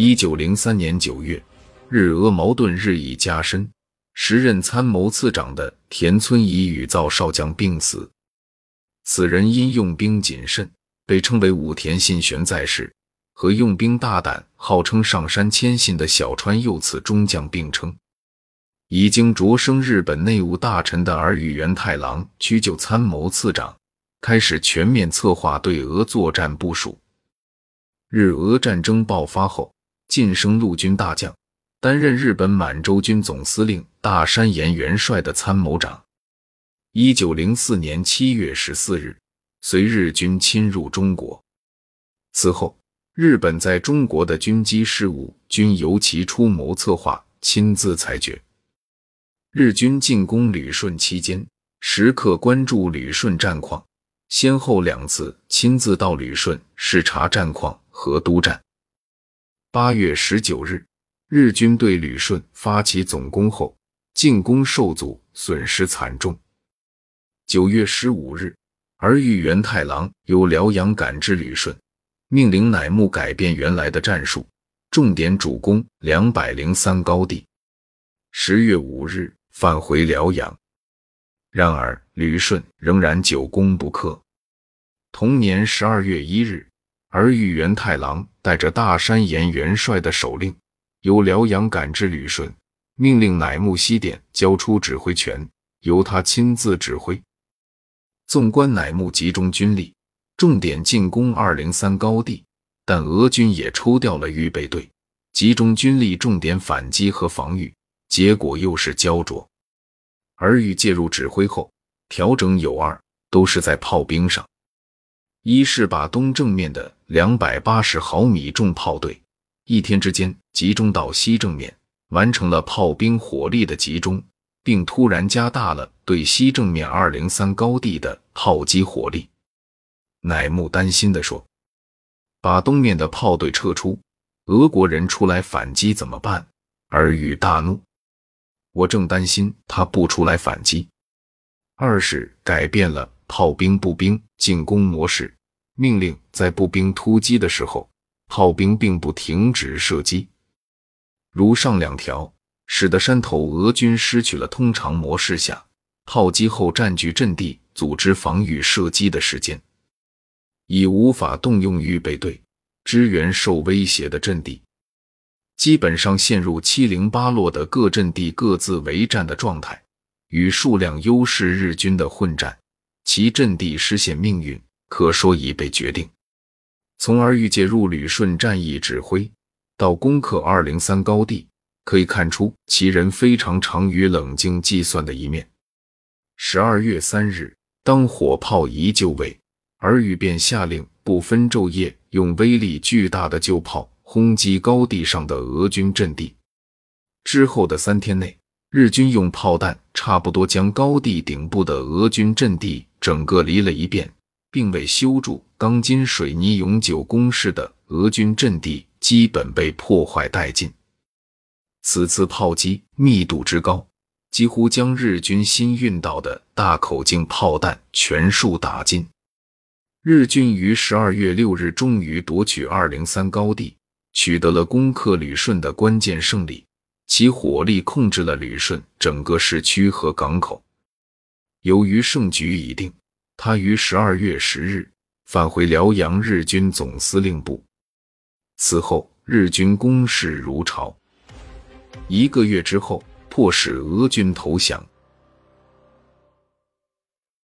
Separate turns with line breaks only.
一九零三年九月，日俄矛盾日益加深。时任参谋次长的田村乙宇造少将病死，此人因用兵谨慎，被称为武田信玄在世和用兵大胆、号称上山谦信的小川右次中将并称。已经擢升日本内务大臣的儿与源太郎屈就参谋次长，开始全面策划对俄作战部署。日俄战争爆发后，晋升陆军大将。担任日本满洲军总司令大山岩元帅的参谋长。一九零四年七月十四日，随日军侵入中国。此后，日本在中国的军机事务均由其出谋策划，亲自裁决。日军进攻旅顺期间，时刻关注旅顺战况，先后两次亲自到旅顺视察战况和督战。八月十九日。日军对旅顺发起总攻后，进攻受阻，损失惨重。九月十五日，儿玉源太郎由辽阳赶至旅顺，命令乃木改变原来的战术，重点主攻两百零三高地。十月五日返回辽阳，然而旅顺仍然久攻不克。同年十二月一日，而玉源太郎带着大山岩元帅的首令。由辽阳赶至旅顺，命令乃木希典交出指挥权，由他亲自指挥。纵观乃木集中军力，重点进攻二零三高地，但俄军也抽调了预备队，集中军力重点反击和防御，结果又是焦灼。而与介入指挥后，调整有二，都是在炮兵上。一是把东正面的两百八十毫米重炮队。一天之间集中到西正面，完成了炮兵火力的集中，并突然加大了对西正面二零三高地的炮击火力。乃木担心地说：“把东面的炮队撤出，俄国人出来反击怎么办？”而宇大怒：“我正担心他不出来反击。”二是改变了炮兵步兵进攻模式，命令在步兵突击的时候。炮兵并不停止射击，如上两条，使得山头俄军失去了通常模式下炮击后占据阵地、组织防御射击的时间，已无法动用预备队支援受威胁的阵地，基本上陷入七零八落的各阵地各自为战的状态，与数量优势日军的混战，其阵地失陷命运。可说已被决定。从而预介入旅顺战役指挥到攻克二零三高地，可以看出其人非常长于冷静计算的一面。十二月三日，当火炮一就位，而宇便下令不分昼夜，用威力巨大的旧炮轰击高地上的俄军阵地。之后的三天内，日军用炮弹差不多将高地顶部的俄军阵地整个离了一遍。并未修筑钢筋水泥永久工事的俄军阵地基本被破坏殆尽。此次炮击密度之高，几乎将日军新运到的大口径炮弹全数打尽。日军于十二月六日终于夺取二零三高地，取得了攻克旅顺的关键胜利。其火力控制了旅顺整个市区和港口。由于胜局已定。他于十二月十日返回辽阳日军总司令部。此后，日军攻势如潮。一个月之后，迫使俄军投降。